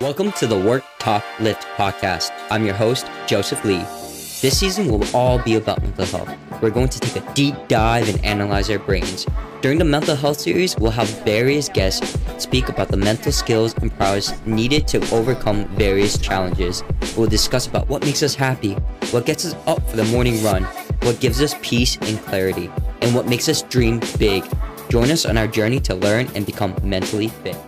Welcome to the Work Talk Lift podcast. I'm your host, Joseph Lee. This season will all be about mental health. We're going to take a deep dive and analyze our brains. During the mental health series, we'll have various guests speak about the mental skills and prowess needed to overcome various challenges. We'll discuss about what makes us happy, what gets us up for the morning run, what gives us peace and clarity, and what makes us dream big. Join us on our journey to learn and become mentally fit.